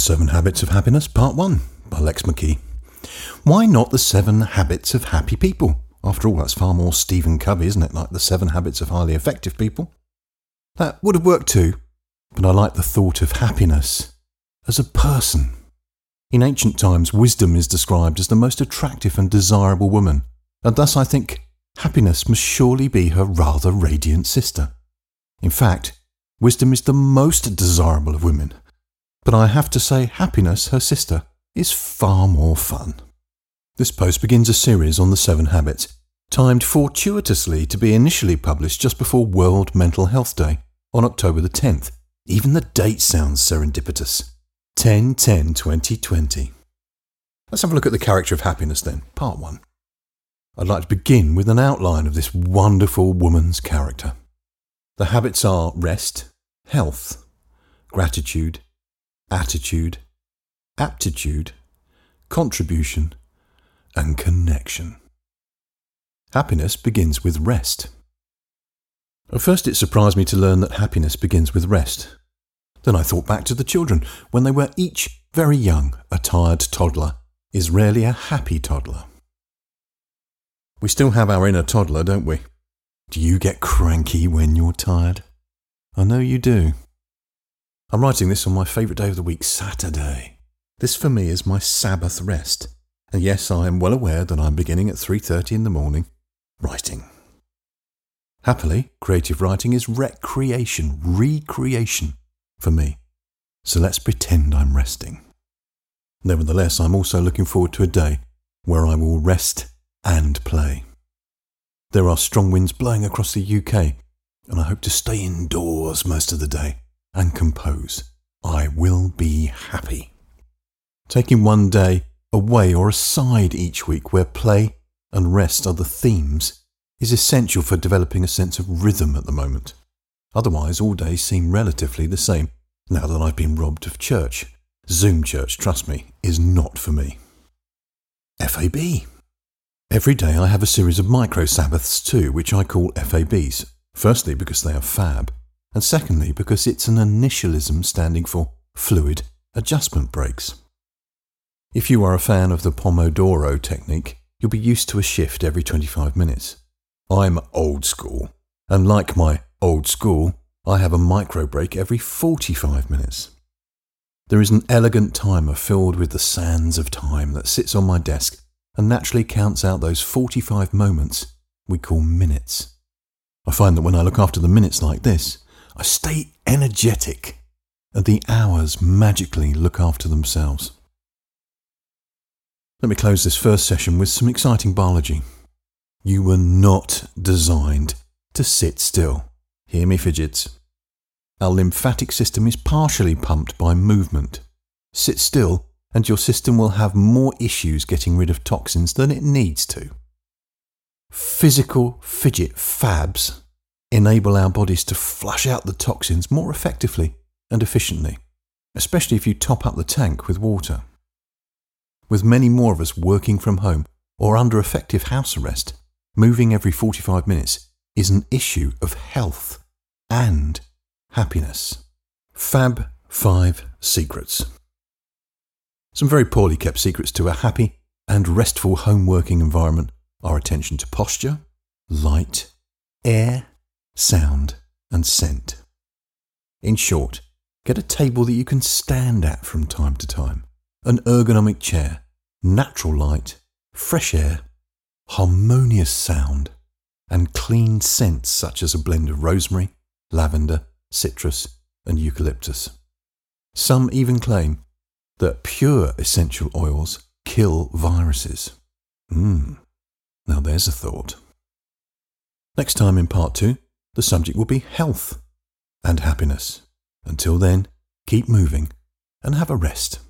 The Seven Habits of Happiness, Part 1 by Lex McKee. Why not The Seven Habits of Happy People? After all, that's far more Stephen Covey, isn't it? Like The Seven Habits of Highly Effective People. That would have worked too, but I like the thought of happiness as a person. In ancient times, wisdom is described as the most attractive and desirable woman, and thus I think happiness must surely be her rather radiant sister. In fact, wisdom is the most desirable of women, but I have to say happiness, her sister, is far more fun. This post begins a series on the seven habits, timed fortuitously to be initially published just before World Mental Health Day on October the 10th. Even the date sounds serendipitous. 10 10 2020. Let's have a look at the character of happiness then, part 1. I'd like to begin with an outline of this wonderful woman's character. The habits are rest, health, gratitude, attitude, aptitude, contribution, and connection. Happiness begins with rest. At first, it surprised me to learn that happiness begins with rest. Then I thought back to the children when they were each very young. A tired toddler is rarely a happy toddler. We still have our inner toddler, don't we? Do you get cranky when you're tired? I know you do. I'm writing this on my favourite day of the week, Saturday. This for me is my Sabbath rest. And yes, I am well aware that I'm beginning at 3:30 in the morning writing. Happily, creative writing is recreation, recreation for me. So let's pretend I'm resting. Nevertheless, I'm also looking forward to a day where I will rest and play. There are strong winds blowing across the UK, and I hope to stay indoors most of the day and compose. I will be happy. Taking one day away or aside each week where play and rest are the themes is essential for developing a sense of rhythm at the moment. Otherwise, all days seem relatively the same now that I've been robbed of church. Zoom church, trust me, is not for me. FAB. Every day I have a series of micro Sabbaths too, which I call FABs. Firstly, because they are fab, and secondly, because it's an initialism standing for fluid adjustment breaks. If you are a fan of the Pomodoro technique, you'll be used to a shift every 25 minutes. I'm old school, and like my old school, I have a micro break every 45 minutes. There is an elegant timer filled with the sands of time that sits on my desk and naturally counts out those 45 moments we call minutes. I find that when I look after the minutes like this, I stay energetic, and the hours magically look after themselves. Let me close this first session with some exciting biology. You were not designed to sit still. Hear me, fidgets. Our lymphatic system is partially pumped by movement. Sit still, and your system will have more issues getting rid of toxins than it needs to. Physical fidget fabs enable our bodies to flush out the toxins more effectively and efficiently, especially if you top up the tank with water. With many more of us working from home or under effective house arrest, moving every 45 minutes is an issue of health and happiness. Fab 5 Secrets. Some very poorly kept secrets to a happy and restful home working environment are attention to posture, light, air, sound, and scent. In short, get a table that you can stand at from time to time, an ergonomic chair, natural light, fresh air, harmonious sound, and clean scents such as a blend of rosemary, lavender, citrus, and eucalyptus. Some even claim that pure essential oils kill viruses. Mmm, now there's a thought. Next time in part two, the subject will be health and happiness. Until then, keep moving and have a rest.